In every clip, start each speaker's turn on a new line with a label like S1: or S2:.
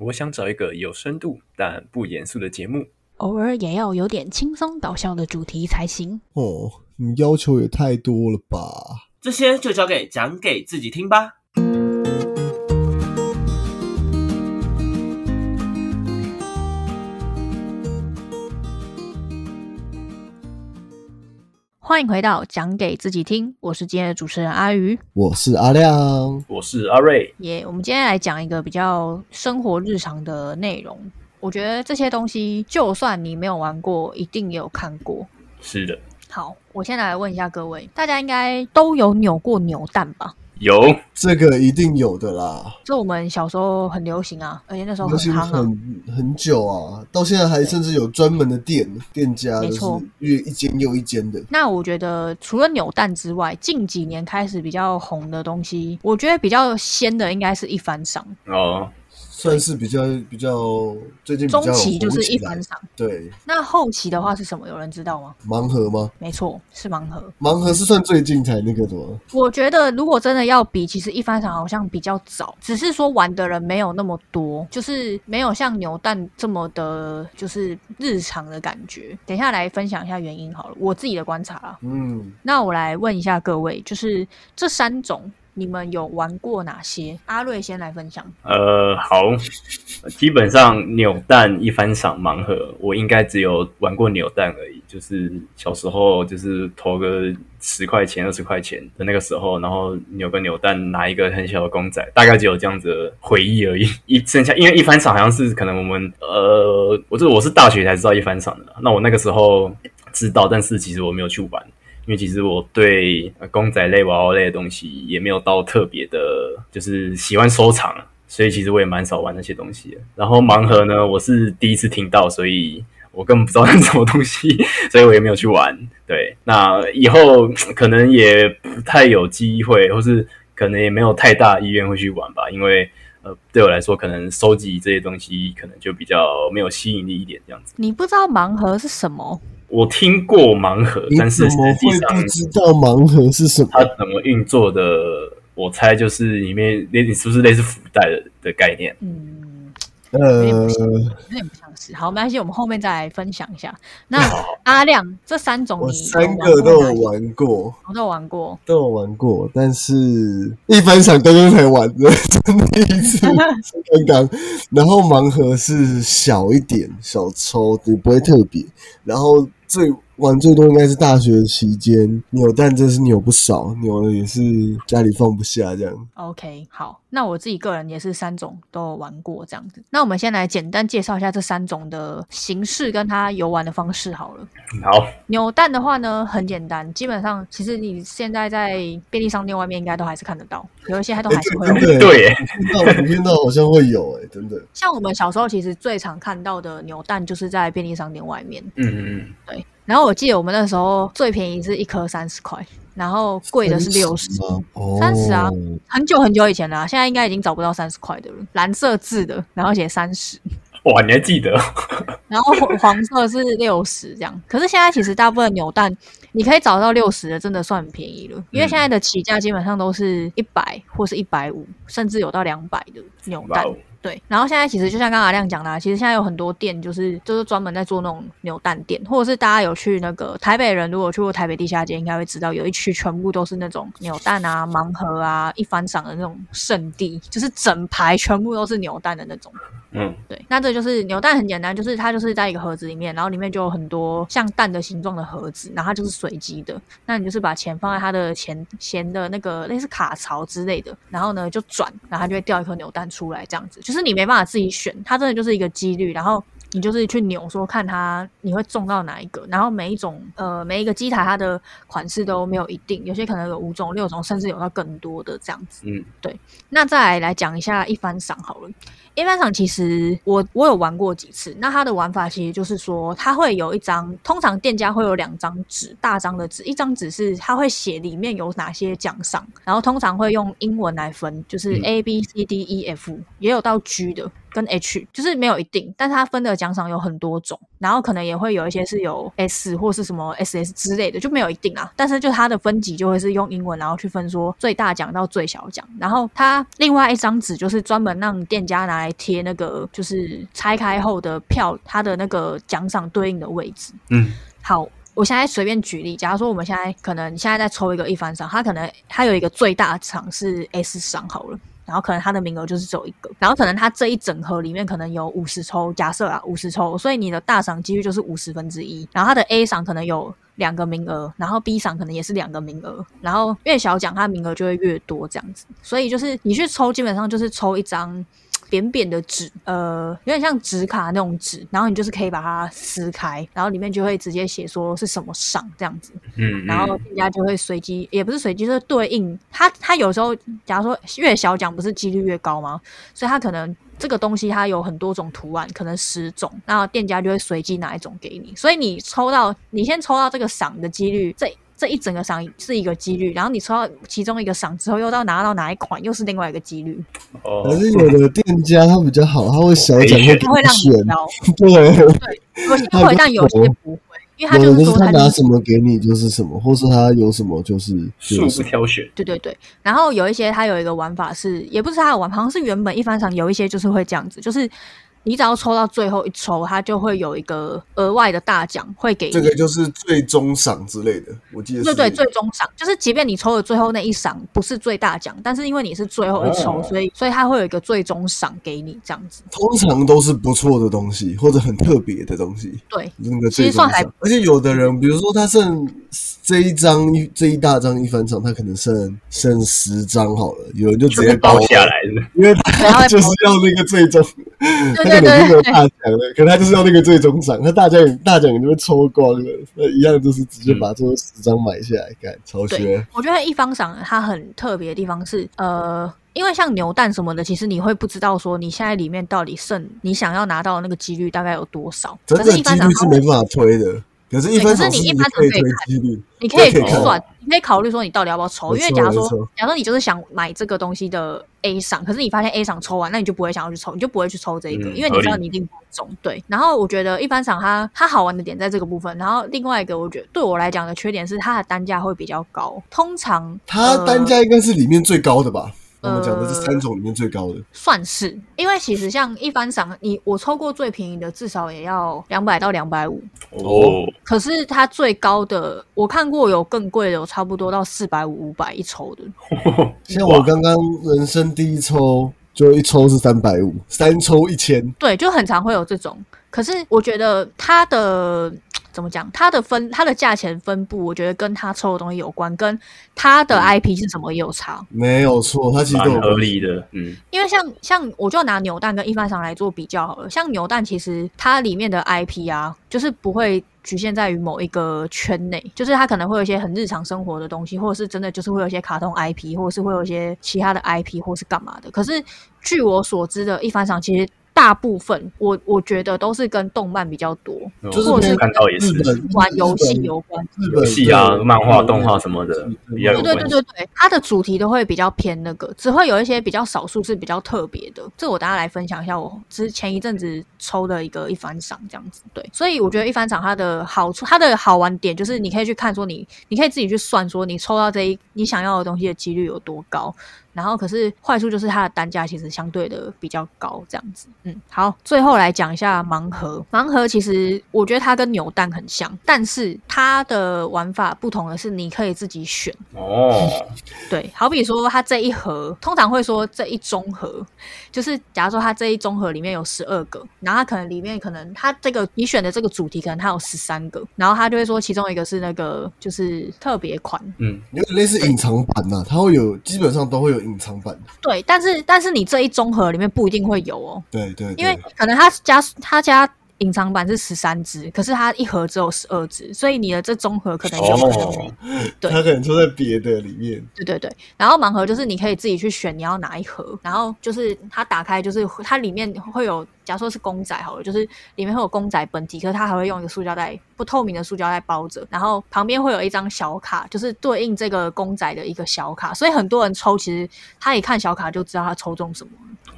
S1: 我想找一个有深度但不严肃的节目，
S2: 偶尔也要有点轻松搞笑的主题才行。
S3: 哦，你要求也太多了吧？
S4: 这些就交给讲给自己听吧。
S2: 欢迎回到讲给自己听，我是今天的主持人阿鱼。
S3: 我是阿亮，
S1: 我是阿瑞。
S2: 耶、我们今天来讲一个比较生活日常的内容。我觉得这些东西，就算你没有玩过，一定也有看过。
S1: 是的，
S2: 好，我先来问一下各位，大家应该都有扭过扭蛋吧？
S1: 有。
S3: 这个一定有的啦，
S2: 这我们小时候很流行啊，而且那时候
S3: 流行
S2: 很。
S3: 很很久啊，到现在还甚至有专门的店店家，就是
S2: 没错。
S3: 越一间又一间的。
S2: 那我觉得除了扭蛋之外，近几年开始比较红的东西，我觉得比较鲜的应该是一番赏，
S1: 哦，
S3: 算是比较比较最近
S2: 中期就是一番赏。
S3: 对
S2: 那后期的话是什么？有人知道吗？
S3: 盲盒吗？
S2: 没错，是盲盒。
S3: 盲盒是算最近才那个的吗？
S2: 我觉得如果真的要比，其实一番赏好像比较早，只是说玩的人没有那么多，就是没有像牛蛋这么的，就是日常的感觉。等一下来分享一下原因好了，我自己的观察啦。
S3: 嗯，
S2: 那我来问一下各位，就是这三种你们有玩过哪些？阿瑞先来分享。
S1: 呃，好，基本上扭蛋一番赏盲盒，我应该只有玩过扭蛋而已，就是小时候就是投个十块钱、二十块钱的那个时候，然后扭个扭蛋，拿一个很小的公仔，大概只有这样子回忆而已。一剩下，因为一番赏好像是可能我们呃，我这我是大学才知道一番赏的，那我那个时候知道，但是其实我没有去玩。因为其实我对公仔类、娃娃类的东西也没有到特别的，就是喜欢收藏，所以其实我也蛮少玩那些东西的。然后盲盒呢，我是第一次听到，所以我根本不知道是什么东西，所以我也没有去玩。对，那以后可能也不太有机会，或是可能也没有太大意愿会去玩吧，因为呃，对我来说，可能收集这些东西可能就比较没有吸引力一点这样子。
S2: 你不知道盲盒是什么？
S1: 我听过盲盒，但是实
S3: 怎么会
S1: 际上
S3: 不知道盲盒是什么？
S1: 它怎么运作的，我猜就是里面类是不是类似福袋的的概念？
S2: 嗯，
S3: 呃，
S2: 有点不像是。好，没关系，我们后面再来分享一下。那阿亮这三种
S3: 我三个都有
S2: 玩过我都有玩过。
S3: 都有玩过，但是一分享刚刚才玩的，真的第一次刚刚。然后盲盒是小一点，小抽，也不会特别。然后最玩最多应该是大学期间，扭蛋真是扭不少，扭的也是家里放不下这样。
S2: OK，好，那我自己个人也是三种都有玩过这样子。那我们先来简单介绍一下这三种的形式跟它游玩的方式好了。
S1: 好，
S2: 扭蛋的话呢，很简单，基本上其实你现在在便利商店外面应该都还是看得到，有一些它都还是会
S1: 对耶，
S3: 听到我听到好像会有哎，真的。
S2: 像我们小时候其实最常看到的扭蛋就是在便利商店外面。
S1: 嗯嗯嗯，
S2: 对，然后我记得我们那时候最便宜是一颗三十块，然后贵的是六十。
S3: 哦，
S2: 三十啊很久很久以前了啊、现在应该已经找不到三十块的了。蓝色字的，然后写三十，
S1: 哇，你还记得？
S2: 然后黄黄色是六十这样。可是现在其实大部分扭蛋你可以找到六十的，真的算很便宜了，因为现在的起价基本上都是一百或是一百五，甚至有到两百的扭蛋。对，然后现在其实就像刚刚阿亮讲的、啊，其实现在有很多店就是就是专门在做那种扭蛋店，或者是大家有去那个台北人如果去过台北地下街，应该会知道有一区全部都是那种扭蛋啊、盲盒啊、一翻赏的那种圣地，就是整排全部都是扭蛋的那种。
S1: 嗯，
S2: 对，那这就是扭蛋很简单，就是它就是在一个盒子里面，然后里面就有很多像蛋的形状的盒子，然后它就是随机的，那你就是把钱放在它的钱钱的那个类似卡槽之类的，然后呢就转，然后它就会掉一颗扭蛋出来，这样子，就是你没办法自己选，它真的就是一个几率，然后。你就是去扭说看它你会中到哪一个，然后每一种呃每一个机台它的款式都没有一定，有些可能有五种、六种，甚至有到更多的这样子。
S1: 嗯，对
S2: 那再来来讲一下一番赏好了。一般赏其实我我有玩过几次，那它的玩法其实就是说，它会有一张，通常店家会有两张纸，大张的纸，一张纸是它会写里面有哪些奖赏，然后通常会用英文来分，就是
S1: 嗯
S2: A B C D E F，也有到 G 的跟 H，就是没有一定，但是它分的奖赏有很多种。然后可能也会有一些是有 S 或是什么 SS 之类的，就没有一定啊。但是就它的分级就会是用英文，然后去分说最大奖到最小奖。然后它另外一张纸就是专门让店家拿来贴那个，就是拆开后的票，它的那个奖赏对应的位置。
S1: 嗯，
S2: 好，我现在随便举例，假如说我们现在可能现在在抽一个一番赏，它可能它有一个最大奖是 S 赏好了。然后可能他的名额就是只有一个，然后可能他这一整盒里面可能有五十抽，假设啊五十抽，所以你的大赏几率就是五十分之一。然后他的 A 赏可能有两个名额，然后 B 赏可能也是两个名额，然后越小奖它名额就会越多这样子。所以就是你去抽，基本上就是抽一张。扁扁的纸，呃，有点像纸卡那种纸，然后你就是可以把它撕开，然后里面就会直接写说是什么赏这样子，
S1: 嗯，
S2: 然后店家就会随机，也不是随机，就是对应他他有时候，假如说越小奖不是几率越高吗？所以他可能这个东西它有很多种图案，可能十种，然后店家就会随机拿一种给你。所以你抽到，你先抽到这个赏的几率，这这一整个赏是一个几率，然后你抽到其中一个赏之后，又到拿到哪一款，又是另外一个几率。
S1: 哦
S3: 可，是有的店家他比较好，他会小奖会给
S2: 它会让你
S3: 选，
S2: 挑，
S3: 对，
S2: 对，有些会，但有些不会，因为他
S3: 就是
S2: 就是说他
S3: 他拿什么给你就是什么，或是他有什么就是
S1: 数不。挑选，
S2: 对对对，然后有一些他有一个玩法是，也不是他的玩法，好像是原本一番赏有一些就是会这样子，就是你只要抽到最后一抽，它就会有一个额外的大奖会给你。
S3: 这个就是最终赏之类的，我记得是
S2: 对对，最终赏就是，即便你抽的最后那一赏不是最大奖，但是因为你是最后一抽，
S1: 哦
S2: 所以所以它会有一个最终赏给你这样子。
S3: 通常都是不错的东西，或者很特别的东西。
S2: 对，
S3: 那个
S2: 其
S3: 最终
S2: 实算还
S3: 赏，而且有的人，比如说他剩这一张一这一大张一翻场，他可能剩剩十张好了，有人就直接
S1: 包下来了，
S3: 因为
S2: 他
S3: 就是要那个最终，他
S2: 对对
S3: 可能是没有
S2: 对
S3: 大奖的，可他就是要那个最终赏，那大奖大奖就会抽光了，那一样就是直接把最后十张买下来，干超
S2: 对
S3: 缺。，
S2: 我觉得一方赏它很特别的地方是，呃，因为像牛蛋什么的，其实你会不知道说你现在里面到底剩你想要拿到的那个几率大概有多少。
S3: 真
S2: 一般赏
S3: 率是没办法推的，可是
S2: 可是你一
S3: 你
S2: 般赏可以
S3: 可以推几率，
S2: 你可以
S3: 可以看
S2: 算，你可以考虑说你到底要不要抽，因为假如说，假如说你就是想买这个东西的 A 赏，可是你发现 A 赏抽完，那你就不会想要去抽，你就不会去抽这一个，
S1: 嗯
S2: 因为你知道你一定不会中。对，然后我觉得一般赏它它好玩的点在这个部分，然后另外一个我觉得对我来讲的缺点是它的单价会比较高，通常
S3: 它单
S2: 呃
S3: 价应该是里面最高的吧？我们讲的
S2: 呃
S3: 是三种里面最高的。
S2: 算是，因为其实像一番赏，你我抽过最便宜的至少也要两百到两百五，
S1: 哦，
S2: 可是它最高的我看过有更贵的，有差不多到四百五、五百一抽的。
S3: 像我刚刚人生第一抽，就一抽是三百五，三抽一千。
S2: 对，就很常会有这种。可是我觉得它的怎么讲，它的分它的价钱分布，我觉得跟它抽的东西有关，跟它的 IP 是什么也有差。
S3: 没有错，它其实都
S1: 蛮合。理的，嗯，
S2: 因为像像我就拿扭蛋跟一番赏来做比较好了，像扭蛋其实它里面的 IP 啊，就是不会局限在于某一个圈内，就是它可能会有一些很日常生活的东西，或者是真的就是会有一些卡通 IP，或者是会有一些其他的 IP 或是干嘛的。可是据我所知的一番赏，其实大部分我我觉得都是跟动漫比较多，
S3: 就是
S2: 或者是
S1: 看到也是
S3: 日本
S2: 玩游戏有关。
S1: 游戏啊漫画动画什么的比较有
S2: 对对对对，它的主题都会比较偏那个，只会有一些比较少数是比较特别的。这我大家来分享一下，我之前一阵子抽的一个一番赏这样子。对，所以我觉得一番赏它的好处，它的好玩点就是你可以去看说你，你可以自己去算说你抽到这一你想要的东西的几率有多高。然后，可是坏处就是它的单价其实相对的比较高，这样子。嗯，好，最后来讲一下盲盒。盲盒其实我觉得它跟扭蛋很像，但是它的玩法不同的是，你可以自己选。
S1: 哦，
S2: 对，好比说它这一盒，通常会说这一综合，就是假如说它这一综合里面有十二个，然后它可能里面可能它这个你选的这个主题可能它有十三个，然后它就会说其中一个是那个就是特别款，
S1: 嗯，
S3: 有点类似隐藏版呐、它会有基本上都会有隐藏版。
S2: 对，但是但是你这一综合里面不一定会有哦，
S3: 对对对，
S2: 因为可能他加他加隐藏版是十三只，可是它一盒只有十二只，所以你的这综合可能有 可能没
S1: 哦，
S2: 对
S3: 它可能抽在别的里面。
S2: 对对对，然后盲盒就是你可以自己去选你要哪一盒，然后就是它打开就是它里面会有，假如说是公仔好了，就是里面会有公仔本体，可是它还会用一个塑胶袋不透明的塑胶袋包着，然后旁边会有一张小卡，就是对应这个公仔的一个小卡，所以很多人抽其实他一看小卡就知道他抽中什么。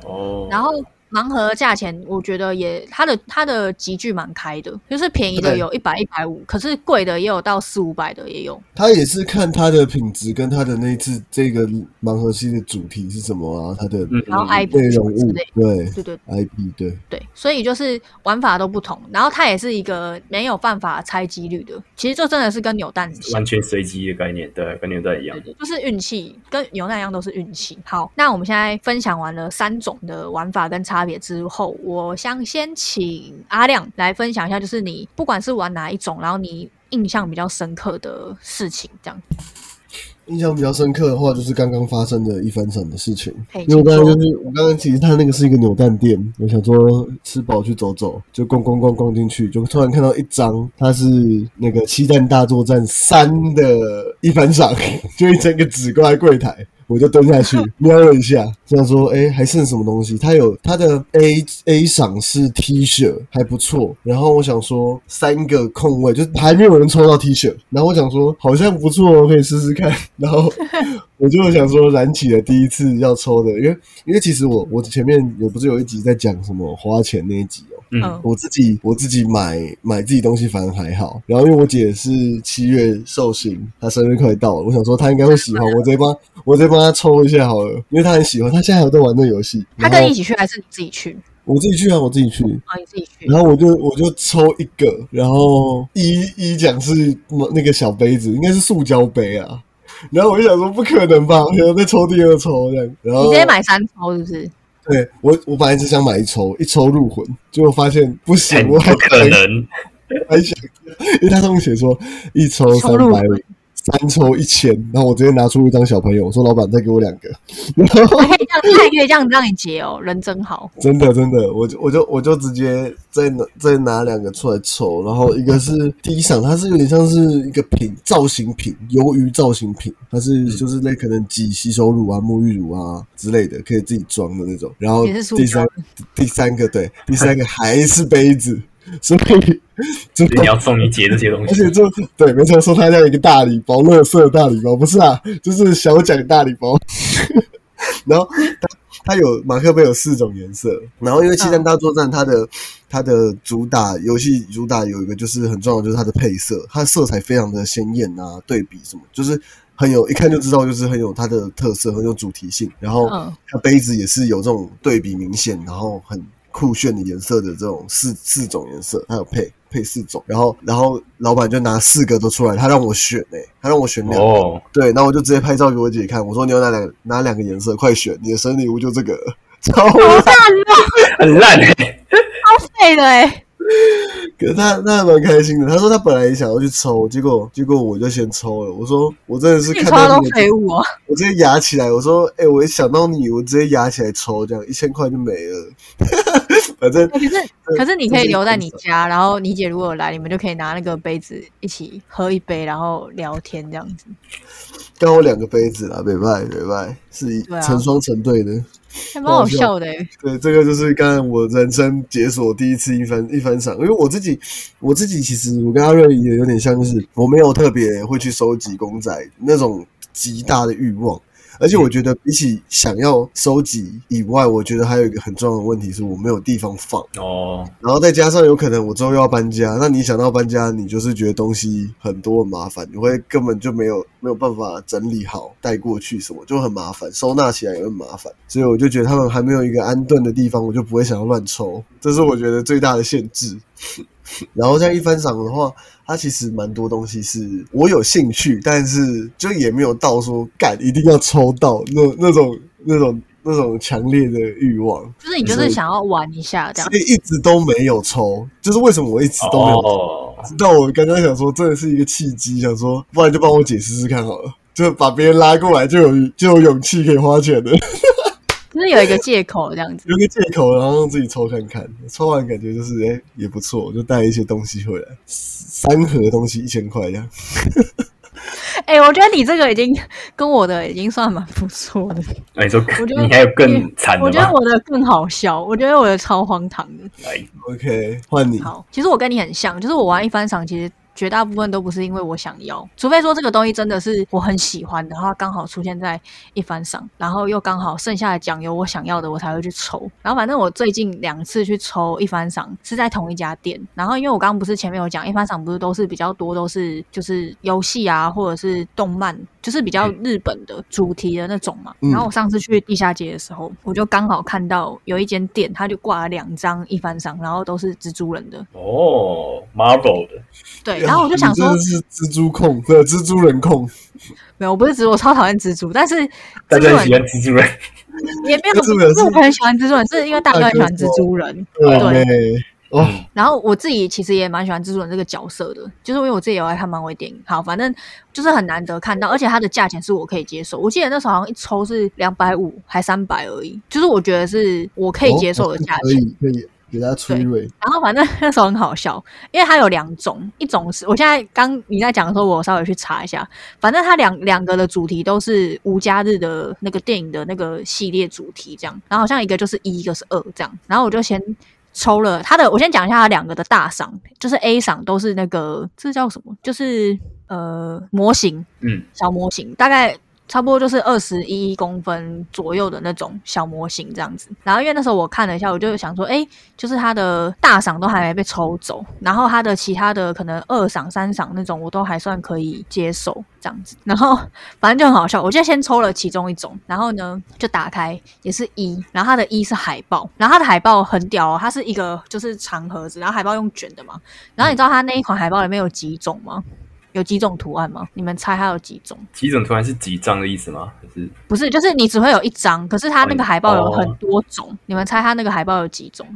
S1: 哦，
S2: 然后盲盒价钱，我觉得也它的它的集聚蛮开的，就是便宜的
S3: 对
S2: 有一百一百五，可是贵的也有到四五百的也有。
S3: 它也是看它的品质跟它的那次这个盲盒系的主题是什么啊，它的
S1: 嗯，
S2: 然后
S1: 嗯
S2: IP
S3: 内容物对
S2: 对对
S3: IP 对，
S2: 对，所以就是玩法都不同，然后它也是一个没有办法猜几率的。其实这真的是跟扭蛋
S1: 完全随机的概念，对，跟扭蛋一样
S2: 就是运气，跟扭蛋一样都是运气。好，那我们现在分享完了三种的玩法跟差别之后，我想先请阿亮来分享一下，就是你不管是玩哪一种，然后你印象比较深刻的事情，这样。
S3: 印象比较深刻的话，就是刚刚发生的一番赏的事情
S2: 嘿。
S3: 因为我刚刚就是我刚刚其实他那个是一个扭蛋店，我想说吃饱去走走，就逛逛逛逛进去，就突然看到一张，它是那个《七蛋大作战三》的一番赏，就一整个纸挂在柜台。我就蹲下去瞄了一下，这样说，哎、还剩什么东西？它有它的 A A 赏是 T 恤，还不错。然后我想说，三个空位，就是还没有人抽到 T 恤。然后我想说，好像不错哦，可以试试看。然后我就想说，燃起了第一次要抽的，因为因为其实我我前面有不是有一集在讲什么花钱那一集哦，
S1: 嗯
S2: 嗯，
S3: 我自己我自己买买自己东西反而还好，然后因为我姐是七月寿星，她生日快到了，我想说她应该会喜欢，我直接帮我直接帮她抽一下好了，因为她很喜欢，她现在还有在玩这游戏。
S2: 他跟你一起去还是你自己去？
S3: 我自己去啊，我自己去。
S2: 啊，你自己去。
S3: 然后我就我就抽一个，然后一一奖是那个小杯子，应该是塑胶杯啊。然后我就想说不可能吧，我想再抽第二抽这样。然后
S2: 你直接买三抽是不是？
S3: 对我我本来只想买一抽，一抽入魂，结果发现不行，我还
S1: 不可能。
S3: 还想，因为他上面写说一抽三百五，三抽一千，然后我直接拿出一张小朋友，我说老板再给我两个，然后
S2: 还可以这样，他还可以这样子让你结哦，人真好。
S3: 真的真的，我就我就我就直接再拿再拿两个出来抽，然后一个是第一赏，它是有点像是一个品造型品，鱿鱼造型品，它是就是那可能挤洗手乳啊、沐浴乳啊之类的，可以自己装的那种。然后第三第三个对，第三个还是杯子，所以就
S1: 所以你要送你姐这些东西
S3: 而且，就对，没错，说他像一个大礼包，乐色大礼包，不是啊，就是小奖大礼包。然后它它有马克杯有四种颜色，然后因为《七战大作战》它的、它的主打游戏主打有一个就是很重要的就是它的配色，它的色彩非常的鲜艳啊，对比什么就是很有一看就知道就是很有它的特色，很有主题性。然后
S2: 嗯
S3: 它杯子也是有这种对比明显，然后很酷炫的颜色的这种四四种颜色，它有配配四种，然后然后老板就拿四个都出来，他让我选诶、他让我选两个，
S1: 哦，
S3: 对，那我就直接拍照给我姐看，我说你要哪两个拿两个颜色，快选，你的生日礼物就这个，超
S2: 烂哦，
S1: 很烂哎、
S2: 超废的哎。
S3: 可是他那还蛮开心的，他说他本来也想要去抽，结果结果我就先抽了，我说我真的是看到你的
S2: 废物哦。
S3: 我直接压起来，我说哎、我一想到你，我直接压起来抽，这样一千块就没了，反正
S2: 可是可是你可以留在你家，然后你姐如果有来，你们就可以拿那个杯子一起喝一杯，然后聊天这样子。
S3: 刚好两个杯子啦，北拜北拜是一成双成对的。
S2: 还蛮好笑的哎。
S3: 对，这个就是刚才我人生解锁第一次一番一番赏，因为我自己我自己其实我跟阿瑞也有点像，就是我没有特别会去收集公仔那种极大的欲望。而且我觉得比起想要收集以外，我觉得还有一个很重要的问题是我没有地方放，
S1: 哦，
S3: 然后再加上有可能我之后又要搬家，那你想到搬家，你就是觉得东西很多很麻烦，你会根本就没有没有办法整理好带过去什么，就很麻烦，收纳起来也很麻烦。所以我就觉得他们还没有一个安顿的地方，我就不会想要乱抽，这是我觉得最大的限制。然后这样一番赏的话，它其实蛮多东西是我有兴趣，但是就也没有到说干一定要抽到那那种那种那种强烈的欲望。
S2: 就是你就是想要玩一下这样
S3: 所。以一直都没有抽，就是为什么我一直都没有抽。到我刚刚想说，真的是一个契机，想说，不然就帮我解释试看好了，就把别人拉过来，就有就有勇气可以花钱的，
S2: 就是有一个借口这样子。
S3: 有个借口，然后让自己抽看看，抽完感觉就是哎、也不错，就带一些东西回来，三盒东西一千块这样。
S2: 哎、我觉得你这个已经跟我的已经算蛮不错的。
S1: 哎你说
S2: 我觉得
S1: 你还有更惨的
S2: 我觉得
S1: 吗？
S2: 我的更好笑，我觉得我的超荒唐的。
S1: 来
S3: ，OK，换你。
S2: 好，其实我跟你很像，就是我玩一番赏，其实绝大部分都不是因为我想要，除非说这个东西真的是我很喜欢的，然后刚好出现在一番赏，然后又刚好剩下的奖有我想要的，我才会去抽。然后反正我最近两次去抽一番赏是在同一家店，然后因为我刚刚不是前面有讲一番赏不是都是比较多都是就是游戏啊或者是动漫，就是比较日本的主题的那种嘛。
S3: 嗯。
S2: 然后我上次去地下街的时候，我就刚好看到有一间店，它就挂了两张一番赏，然后都是蜘蛛人的。
S1: 哦，Marvel 的，
S2: 对，然后我就想说
S3: 真，的是蜘蛛控，对，蜘蛛人控，
S2: 没有，我不是蜘蛛，我超讨厌蜘蛛，但是
S1: 大家很喜
S2: 蜘蛛人
S1: 欢蜘蛛人，
S2: 也没有，不是我很喜欢蜘蛛人，是因为大哥很喜欢蜘蛛人。
S3: 对哦，
S2: 然后我自己其实也蛮喜欢蜘蛛人这个角色的，就是因为我自己有爱看漫威电影。好，反正就是很难得看到，而且它的价钱是我可以接受。我记得那时候好像一抽是两百五还三百而已，就是我觉得是我可以接受的价
S3: 可
S2: 钱。
S3: 以可以给他催蕊，
S2: 然后反正那时候很好笑，因为它有两种，一种是我现在刚你在讲的时候，我稍微去查一下，反正它两两个的主题都是无家日的那个电影的那个系列主题这样，然后好像一个就是一，一个是二这样，然后我就先抽了他的，我先讲一下他两个的大赏，就是 A 赏都是那个这叫什么，就是呃模型，
S1: 嗯，
S2: 小模型，大概差不多就是二十一公分左右的那种小模型这样子。然后因为那时候我看了一下，我就想说，哎，就是它的大赏都还没被抽走，然后它的其他的可能二赏、三赏那种，我都还算可以接受这样子。然后 反正就很好笑，我就先抽了其中一种，然后呢就打开也是一，然后它的一是海报，然后它的海报很屌哦，它是一个就是长盒子，然后海报用卷的嘛。然后你知道它那一款海报里面有几种吗？有几种图案吗？你们猜它有几种？
S1: 几种图案是几张的意思吗？还是
S2: 不是，就是你只会有一张，可是它那个海报有
S1: 哦
S2: 很多种。你们猜它那个海报有几种？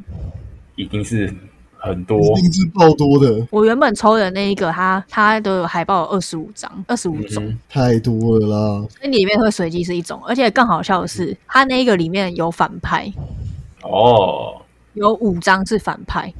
S1: 一定是很多？
S3: 一定是爆多的，
S2: 我原本抽的那一个，它它的海报有二十五张，二十五种，
S1: 嗯
S3: 太多了啦，
S2: 所以里面会随机是一种，而且更好笑的是，它那一个里面有反派，
S1: 哦，
S2: 有五张是反派。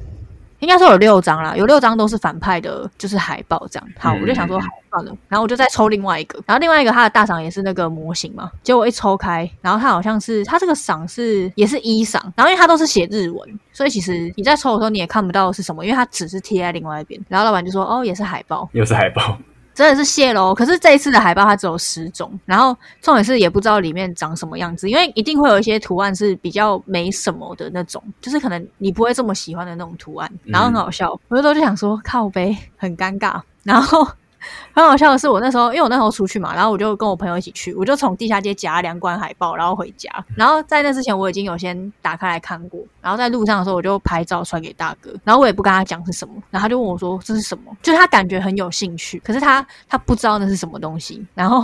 S2: 应该说有六张啦，有六张都是反派的，就是海报这样。好，
S1: 嗯
S2: 我就想说好算了，然后我就再抽另外一个，然后另外一个它的大赏也是那个模型嘛，结果一抽开，然后它好像是它这个赏是也是一赏，然后因为它都是写日文，所以其实你在抽的时候你也看不到是什么，因为它只是贴在另外一边。然后老板就说哦也是海报，
S1: 又是海报，
S2: 真的是谢喽。可是这一次的海报它只有十种，然后重点是也不知道里面长什么样子，因为一定会有一些图案是比较没什么的那种，就是可能你不会这么喜欢的那种图案，然后很好笑。我那时候就想说靠背很尴尬，然后。很好笑的是，我那时候因为我那时候出去嘛，然后我就跟我朋友一起去，我就从地下街夹两罐海报，然后回家。然后在那之前，我已经有先打开来看过，然后在路上的时候我就拍照传给大哥，然后我也不跟他讲是什么，然后他就问我说这是什么，就他感觉很有兴趣，可是他他不知道那是什么东西。然后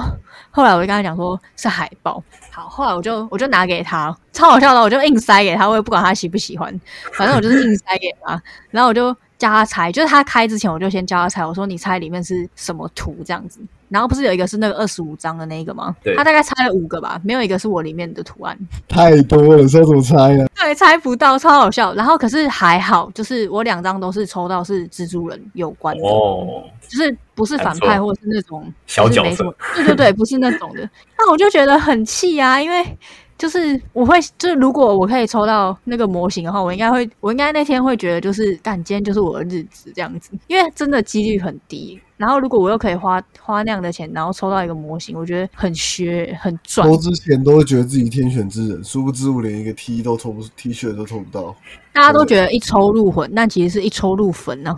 S2: 后来我就跟他讲说是海报，好，后来我就我就拿给他，超好笑的，我就硬塞给他，我也不管他喜不喜欢，反正我就是硬塞给他，然后我就叫他猜，就是他开之前我就先叫他猜，我说你猜里面是什么图这样子。然后不是有一个是那个二十五张的那一个吗？
S1: 对
S2: 他大概猜了五个吧，没有一个是我里面的图案。
S3: 太多了，知道怎么猜啊？
S2: 对，猜不到，超好笑。然后可是还好，就是我两张都是抽到是蜘蛛人有关的，
S1: 哦，
S2: 就是不是反派或者是那种
S1: 小角色
S2: 对对对，不是那种的。那我就觉得很气啊，因为就是我会，就是如果我可以抽到那个模型的话，我应该会，我应该那天会觉得就是，干，今天就是我的日子这样子，因为真的几率很低。然后如果我又可以花花那样的钱，然后抽到一个模型，我觉得很削很赚。
S3: 抽之前都会觉得自己天选之人，殊不知我连一个 T 都抽不，T 恤都抽不到。
S2: 大家都觉得一抽入魂，但其实是一抽入坟呢、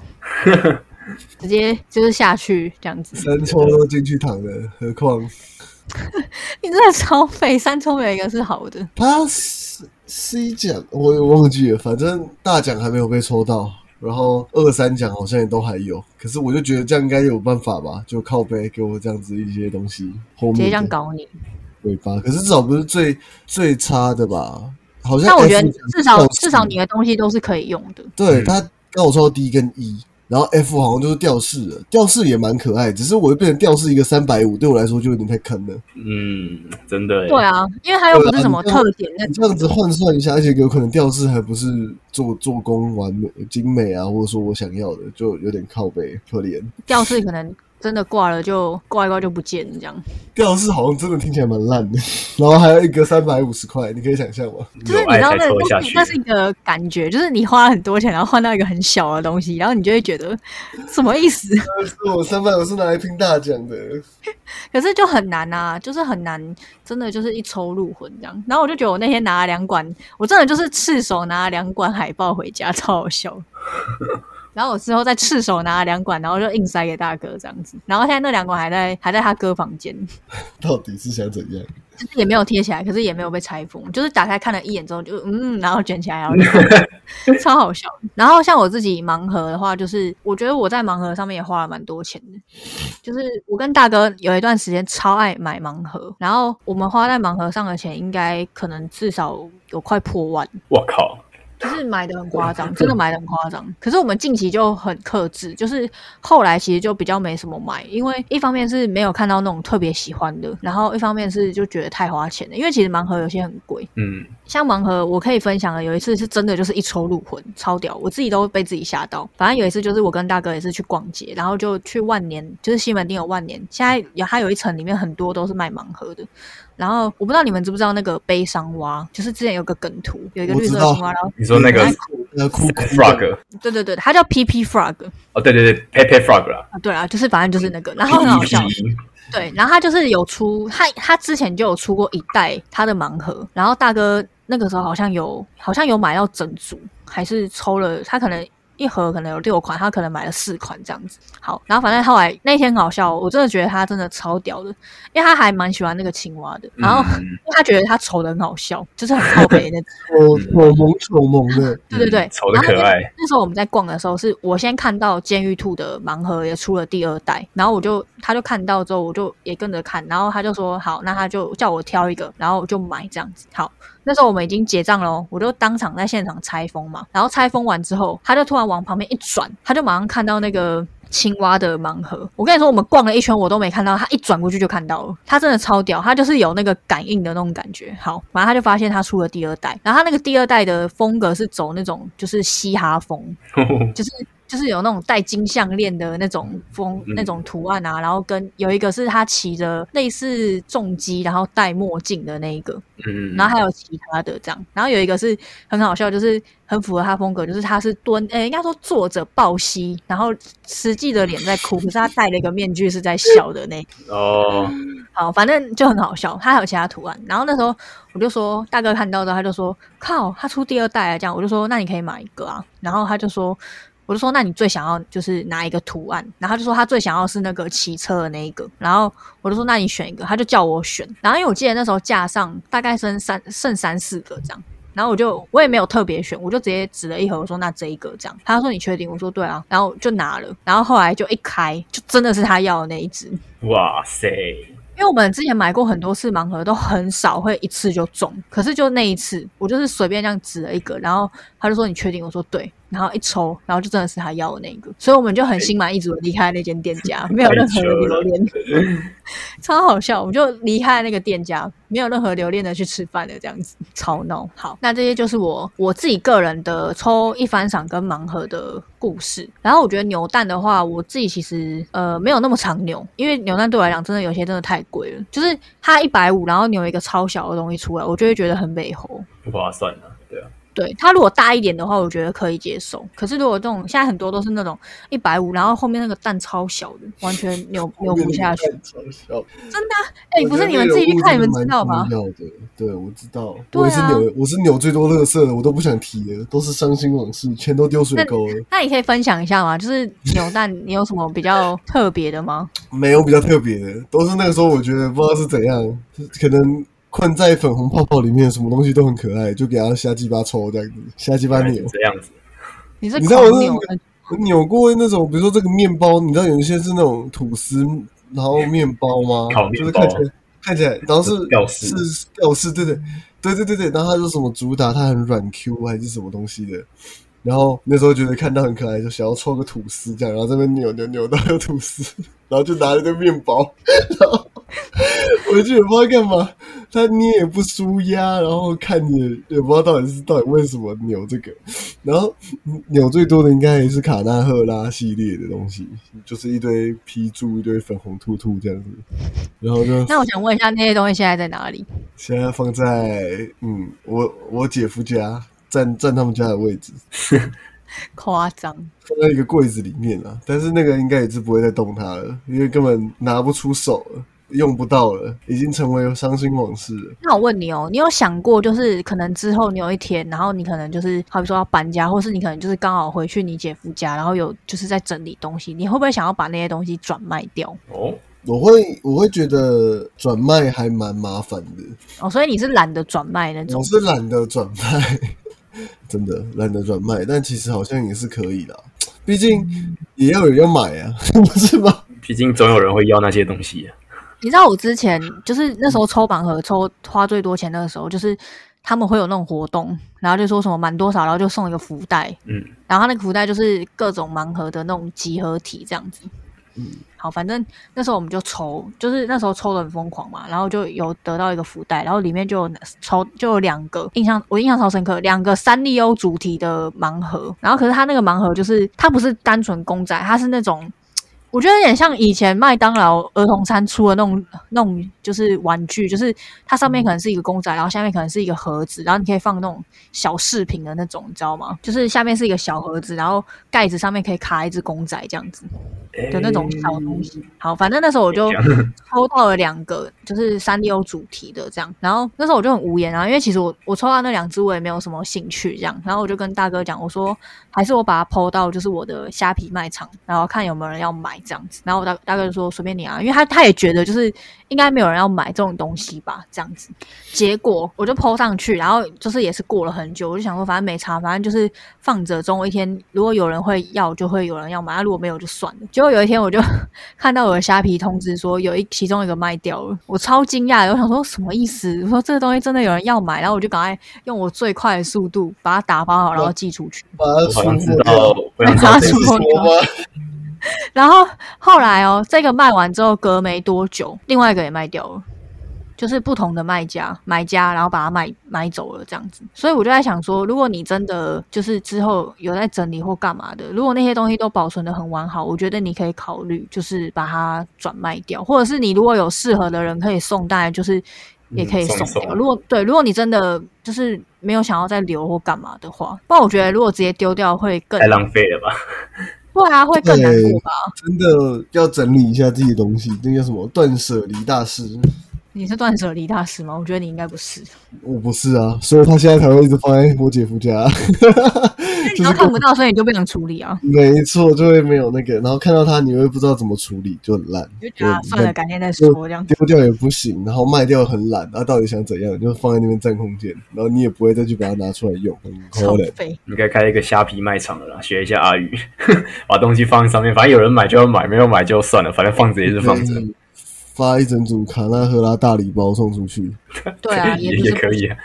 S2: 直接就是下去这样子。
S3: 三抽都进去躺了，何况
S2: 你真的超废，三抽没有一个是好的。
S3: 他 C C 奖我也忘记了，反正大奖还没有被抽到，然后二三奖好像也都还有。可是我就觉得这样应该有办法吧，就靠背给我这样子一些东西，后
S2: 直接这样搞你。
S3: 尾巴。可是至少不是最最差的吧？好像
S2: 但我觉得至少至少你的东西都是可以用的。
S3: 对
S1: 嗯
S3: 他刚好抽到 D 跟 E，然后 F 好像就是吊饰了，吊饰也蛮可爱，只是我又变成吊饰一个三百五，对我来说就有点太坑了。
S1: 嗯，真的耶，
S2: 对啊，因为它又不是什么特点那
S3: 你这样子换算一下，而且有可能吊饰还不是做做工完美精美啊，或者说我想要的，就有点靠背，可怜。
S2: 吊饰可能真的挂了就挂一挂就不见了这样。
S3: 吊饰好像真的听起来蛮烂的，然后还有一个三百五十块，你可以想象吗？
S2: 就是你知道那那是那。是一个感觉，就是你花了很多钱，然后换到一个很小的东西，然后你就会觉得什么意思？
S3: 是我三百五是拿来拼大奖的，
S2: 可是就很难啊，就是很难，真的就是一抽入魂这样。然后我就觉得我那天拿了两管，我真的就是赤手拿了两管海报回家，超好笑。然后我之后再赤手拿了两管，然后就硬塞给大哥这样子。然后现在那两管还在还在他哥房间，
S3: 到底是想怎样？
S2: 就是也没有贴起来，可是也没有被拆封，就是打开看了一眼之后就嗯，然后卷起来，然后就 超好笑。然后像我自己盲盒的话，就是我觉得我在盲盒上面也花了蛮多钱的，就是我跟大哥有一段时间超爱买盲盒，然后我们花在盲盒上的钱应该可能至少有快破万。
S1: 我靠，
S2: 就是买的很夸张，真的买的很夸张。可是我们近期就很克制，就是后来其实就比较没什么买，因为一方面是没有看到那种特别喜欢的，然后一方面是就觉得太花钱了，因为其实盲盒有些很贵。
S1: 嗯，
S2: 像盲盒，我可以分享的，有一次是真的就是一抽入魂，超屌，我自己都被自己吓到。反正有一次就是我跟大哥也是去逛街，然后就去万年，就是西门町有万年，现在有它有一层里面很多都是卖盲盒的。然后我不知道你们知不知道那个悲伤蛙，就是之前有个梗图，有一个绿色的青蛙，然后
S1: 你说那个
S2: 然后
S3: 要哭哭
S1: frog，
S2: 对对对，它叫 PP Frog
S1: 哦，对对对，Pepe Frog 啦，
S2: 啊，对啊，就是反正就是那个，然后很好笑，对，然后他就是有出，他他之前就有出过一袋他的盲盒，然后大哥那个时候好像有好像有买到整组，还是抽了，他可能。一盒可能有六款，他可能买了四款这样子。好，然后反正后来那天很好笑，我真的觉得他真的超屌的，因为他还蛮喜欢那个青蛙的，然后
S1: 嗯
S2: 因为他觉得他丑的很好笑，就是很靠北那种。
S3: 丑丑萌丑萌的，
S2: 对对对，
S1: 丑的可爱，
S2: 那时候我们在逛的时候，是我先看到监狱兔的盲盒也出了第二代，然后我就他就看到之后，我就也跟着看，然后他就说好，那他就叫我挑一个，然后我就买这样子。好，那时候我们已经结账了哦，我就当场在现场拆封嘛，然后拆封完之后，他就突然往旁边一转，他就马上看到那个。青蛙的盲盒，我跟你说，我们逛了一圈，我都没看到，他一转过去就看到了，他真的超屌，他就是有那个感应的那种感觉。好，反正他就发现他出了第二代，然后他那个第二代的风格是走那种就是嘻哈风，就是就是有那种戴金项链的那种风、
S1: 嗯
S2: 那种图案啊，然后跟有一个是他骑着类似重机，然后戴墨镜的那一个，
S1: 嗯，
S2: 然后还有其他的这样，然后有一个是很好笑，就是很符合他风格，就是他是蹲，呃，应该说坐着抱膝，然后实际的脸在哭，可是他戴了一个面具是在笑的那
S1: 哦，
S2: 好，反正就很好笑。他还有其他图案，然后那时候我就说，大哥看到之后，他就说：“靠，他出第二代啊。”这样我就说：“那你可以买一个啊。”然后他就说：“我就说，那你最想要就是哪一个图案？”然后他就说他最想要是那个骑车的那一个。然后我就说：“那你选一个。”他就叫我选。然后因为我记得那时候架上大概剩三剩三四个这样。然后我就我也没有特别选，我就直接指了一盒，我说那这一个这样。他说你确定？我说对啊。然后就拿了。然后后来就一开，就真的是他要的那一只。
S1: 哇塞，
S2: 因为我们之前买过很多次盲盒，都很少会一次就中。可是就那一次，我就是随便这样指了一个，然后他就说你确定？我说对，然后一抽，然后就真的是他要的那个，所以我们就很心满意足的离开那间店家，没有任何的留恋，超好笑。我们就离开那个店家，没有任何留恋的去吃饭的这样子，超闹。好，那这些就是我我自己个人的抽一番赏跟盲盒的故事。然后我觉得扭蛋的话，我自己其实呃没有那么常扭，因为扭蛋对我来讲真的有些真的太贵了，就是它一百五，然后扭一个超小的东西出来，我就会觉得很美猴。
S1: 不划算啊，对
S2: 它如果大一点的话，我觉得可以接受。可是如果这种现在很多都是那种一百五，然后后面那个蛋超小的，完全扭扭不下去。
S3: 超小。
S2: 真的啊、哎、不是你们自己去看，你们知道吗？
S3: 要的，对，我知道。
S2: 对啊
S3: 我也是扭，我是扭最多乐色的，我都不想提了，都是伤心往事，全都丢水沟了。
S2: 那你可以分享一下吗？就是 扭蛋，你有什么比较特别的吗？
S3: 没有比较特别的，都是那个时候我觉得不知道是怎样，可能困在粉红泡泡里面，什么东西都很可爱，就给它瞎鸡巴抽这样子，瞎鸡巴扭。
S1: 这样子，
S2: 你是
S3: 你知道我是
S2: 狂扭的，
S3: 我扭过那种，比如说这个面包，你知道有一些是那种吐司，然后面包吗？
S1: 烤面包
S3: 就是看起来看起来，然后是是吊饰，对对对对对对，然后它是什么主打它很软 Q 还是什么东西的，然后那时候觉得看到很可爱，就想要抽个吐司这样，然后这边扭扭扭到有吐司，然后就拿了一个面包，然后我回去也不知道干嘛，他捏也不舒压，然后看也也不知道到底是到底为什么扭这个，然后扭最多的应该也是卡纳赫拉系列的东西，就是一堆批注，一堆粉红兔兔这样子，然后就，
S2: 那我想问一下，那些东西现在在哪里？
S3: 现在放在嗯，我我姐夫家，占占他们家的位置，
S2: 夸张，
S3: 放在一个柜子里面啊。但是那个应该也是不会再动它了，因为根本拿不出手了，用不到了，已经成为伤心往事了。
S2: 那我问你哦，你有想过，就是可能之后你有一天，然后你可能就是好比说要搬家，或是你可能就是刚好回去你姐夫家，然后有就是在整理东西，你会不会想要把那些东西转卖掉？
S1: 哦，
S3: 我会我会觉得转卖还蛮麻烦的，
S2: 哦，所以你是懒得转卖那种
S3: 我。是懒得转卖，真的懒得转卖，但其实好像也是可以的，毕竟也要有人要买啊，不是吗？
S1: 毕竟总有人会要那些东西啊。
S2: 你知道我之前就是那时候抽盲盒抽花最多钱那个时候，就是他们会有那种活动，然后就说什么满多少，然后就送一个福袋，
S1: 嗯，
S2: 然后那个福袋就是各种盲盒的那种集合体这样子。
S3: 嗯，
S2: 反正那时候我们就抽，就是那时候抽的很疯狂嘛，然后就有得到一个福袋，然后里面就有抽就有两个，印象我印象超深刻，两个三丽鸥主题的盲盒，然后可是它那个盲盒就是它不是单纯公仔，它是那种。我觉得有点像以前麦当劳儿童餐出的那种那种，就是玩具，就是它上面可能是一个公仔，然后下面可能是一个盒子，然后你可以放那种小饰品的那种，你知道吗？就是下面是一个小盒子，然后盖子上面可以卡一只公仔这样子的那种小东西。好，反正那时候我就 抽到了两个，就是三 D O 主题的这样，然后那时候我就很无言啊，因为其实我我抽到那两只我也没有什么兴趣这样，然后我就跟大哥讲，我说还是我把它抛到就是我的虾皮卖场，然后看有没有人要买这样子，然后我大大哥就说随便你啊，因为他他也觉得就是应该没有人要买这种东西吧这样子，结果我就抛上去，然后就是也是过了很久，我就想说反正没差，反正就是放着，总有一天如果有人会要，就会有人要买，啊、如果没有就算了。结果有一天我就 看到我的虾皮通知说有一其中一个卖掉了，我超惊讶的，我想说什么意思？我说这个东西真的有人要买，然后我就赶快用我最快的速度把它打包好，然后寄出去。
S3: 把它出货
S1: 道
S3: 掉，，
S1: 我想知道
S2: 他
S1: 这 是
S2: 出货
S3: 说吗？
S2: 然后后来哦，这个卖完之后，隔没多久，另外一个也卖掉了，就是不同的卖家买家，然后把它买买走了这样子。所以我就在想说，如果你真的就是之后有在整理或干嘛的，如果那些东西都保存的很完好，我觉得你可以考虑就是把它转卖掉，或者是你如果有适合的人可以送，当然就是也可以
S1: 嗯送
S2: 掉。
S1: 送
S2: 如果对，如果你真的就是没有想要再留或干嘛的话，不然我觉得如果直接丢掉会更
S1: 太浪费了吧？
S2: 不然，会更难过吧？
S3: 真的要整理一下自己的东西，那叫什么断舍离大师。
S2: 你是断舍离大师吗？我觉得你应该不是，
S3: 我不是啊，所以他现在才会一直放在我姐夫家，
S2: 你 都看不到，所以你就不想处理啊。
S3: 没错，就会没有那个，然后看到他你会不知道怎么处理，就很烂，
S2: 你就觉得啊算了，改天再说这样。
S3: 丢掉也不行，然后卖掉很懒，他到底想怎样？就放在那边占空间，然后你也不会再去把它拿出来用，很
S2: 超
S3: 可怜。
S2: 废，
S1: 应该开一个虾皮卖场了啦，学一下阿宇，把东西放在上面，反正有人买就要买，没有买就算了，反正放着也是放着，
S3: 嗯发一整组卡纳赫拉大礼包送出去，
S2: 对啊，
S1: 也
S2: 不是
S1: 也可以啊。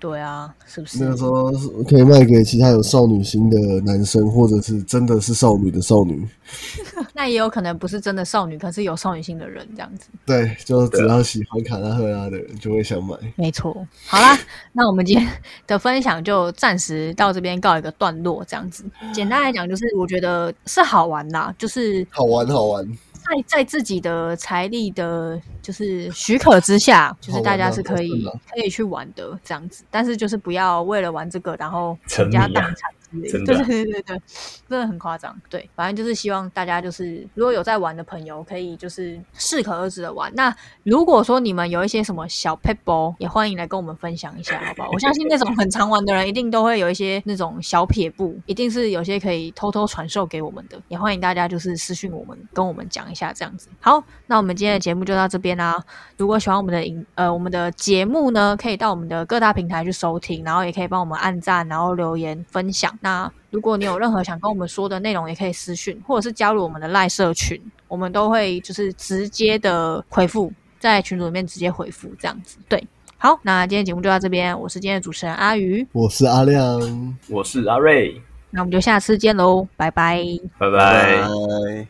S2: 对啊，是不是
S3: 那？个时候可以卖给其他有少女心的男生，或者是真的是少女的少女。
S2: 那也有可能不是真的少女，可是有少女心的人这样子。
S3: 对，就只要喜欢卡纳赫拉的人就会想买。
S2: 没错。好啦，那我们今天的分享就暂时到这边告一个段落，这样子。简单来讲，就是我觉得是好玩啦，就是
S3: 好玩好玩，
S2: 在在自己的财力的，就是许可之下，就是大家是可以可以去玩的这样子，但是就是不要为了玩这个，然后倾家荡产
S1: 真的
S2: 对对对对对，真的很夸张。对，反正就是希望大家就是如果有在玩的朋友，可以就是适可而止的玩。那如果说你们有一些什么小 p e b l 也欢迎来跟我们分享一下，好不好？我相信那种很常玩的人，一定都会有一些那种小撇步，一定是有些可以偷偷传授给我们的。也欢迎大家就是私讯我们，跟我们讲一下这样子。好，那我们今天的节目就到这边啦。如果喜欢我们的影呃我们的节目呢，可以到我们的各大平台去收听，然后也可以帮我们按赞，然后留言分享。那如果你有任何想跟我们说的内容，也可以私讯或者是加入我们的赖社群，我们都会就是直接的回复，在群组里面直接回复这样子。对，好，那今天节目就到这边，我是今天的主持人阿鱼，
S3: 我是阿亮，
S1: 我是阿瑞，
S2: 那我们就下次见喽，拜拜。
S1: 拜拜。
S3: 拜。